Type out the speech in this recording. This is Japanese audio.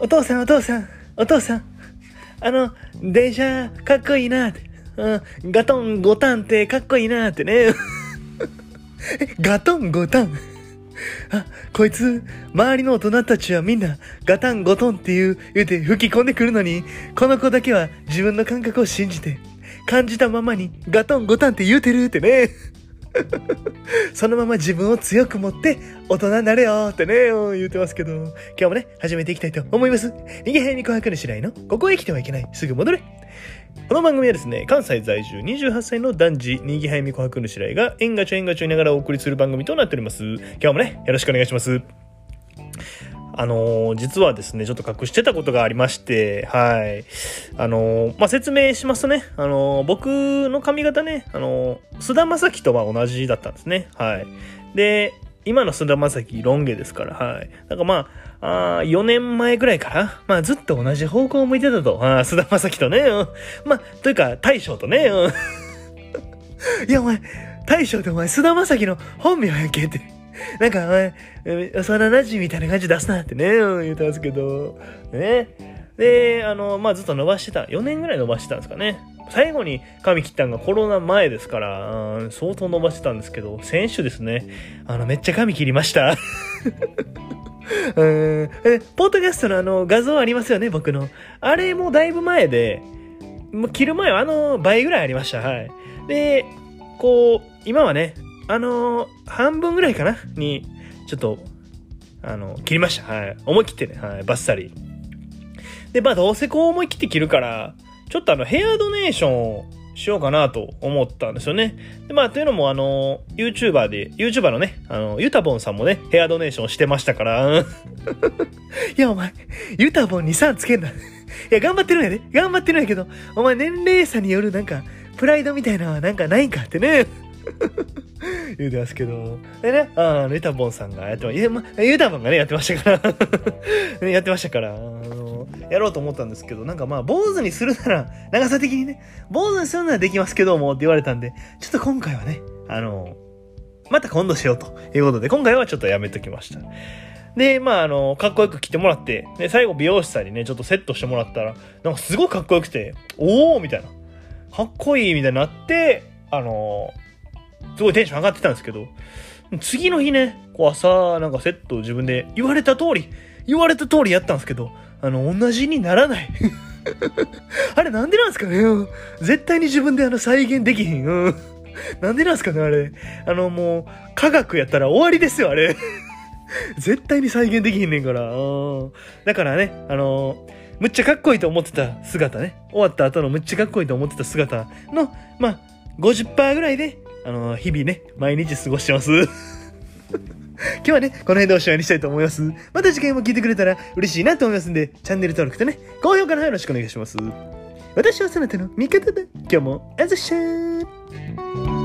お父さんお父さん、お父さん。あの、電車かっこいいなって。うん、ガトンゴタンってかっこいいなってね。ガトンゴタン。あ、こいつ、周りの大人たちはみんな、ガタンゴトンっていう、言うて吹き込んでくるのに、この子だけは自分の感覚を信じて、感じたままに、ガトンゴタンって言うてるってね。そのまま自分を強く持って大人になれよってね、言うてますけど、今日もね、始めていきたいと思います。逃げへに琥珀の白井の、ここへ来てはいけない、すぐ戻れ。この番組はですね、関西在住28歳の男児、にぎはやみ琥珀の白井が、縁がちょ縁がちょいながらお送りする番組となっております。今日もね、よろしくお願いします。あのー実はですね、ちょっと隠してたことがありまして、はい。あのーまあ、説明しますとね、あのー僕の髪型ね、あの菅田将暉とは同じだったんですね。はい。で、今の菅田将暉ロン毛ですから、はい。なんかまあ、あ4年前ぐらいから、まあずっと同じ方向を向いてたと。あ菅田将暉とね、うんまあ、というか大将とね、うん いやお前、大将ってお前菅田将暉の本名やんけって。なんかお前、え幼馴染みたいな感じ出すなってね、言ってますけど、ね。で、あの、まあずっと伸ばしてた。4年ぐらい伸ばしてたんですかね。最後に髪切ったのがコロナ前ですから、相当伸ばしてたんですけど、先週ですね、あの、めっちゃ髪切りました。うんえポッドキャストのあの画像ありますよね、僕の。あれもだいぶ前で、もう切る前はあの倍ぐらいありました。はい。で、こう、今はね、あの半分ぐらいかな？に、ちょっと、あの、切りました。はい。思い切ってね、はい、バッサリ。で、まあどうせこう思い切って切るから、ちょっとあの、ヘアドネーションをしようかなと思ったんですよね。で、まあ、というのもあの、YouTuber で、YouTuber のね、あの、ユタボンさんもね、ヘアドネーションしてましたから。いや、お前、ユタボンに3つけんな。いや、頑張ってるんやで。頑張ってるんやけど、お前年齢差によるなんか、プライドみたいなのはなんかないんかってね。言うてますけど。でね、あの、ユタボンさんがやってま、いや、ま、ユタボンがね、やってましたから。ねやってましたから、あの、やろうと思ったんですけど、なんかまあ、坊主にするなら、長さ的にね、坊主にするならできますけどもって言われたんで、ちょっと今回はね、あの、また今度しようということで、今回はちょっとやめときました。で、まあ、あの、かっこよく着てもらって、で、最後美容師さんにね、ちょっとセットしてもらったら、なんかすごいかっこよくて、おーみたいな。かっこいいみたいになって、あの、すごいテンション上がってたんですけど、次の日ね、こう朝、なんかセット自分で言われた通り、言われた通りやったんですけど、あの、同じにならない。あれなんでなんですかね？絶対に自分であの再現できひん。う んなんでなんですかね？あれ。あの、もう、科学やったら終わりですよ、あれ。絶対に再現できひんねんから。だからね、あのむっちゃかっこいいと思ってた姿ね。終わった後のむっちゃかっこいいと思ってた姿の、まあ、50%ぐらいで、あの日々ね、毎日過ごしてます。今日はね、この辺でおしまいにしたいと思います。また次回も聞いてくれたら嬉しいなと思いますんで、チャンネル登録とね、高評価の方よろしくお願いします。私はそなたの味方だ。今日も、あざっしゃー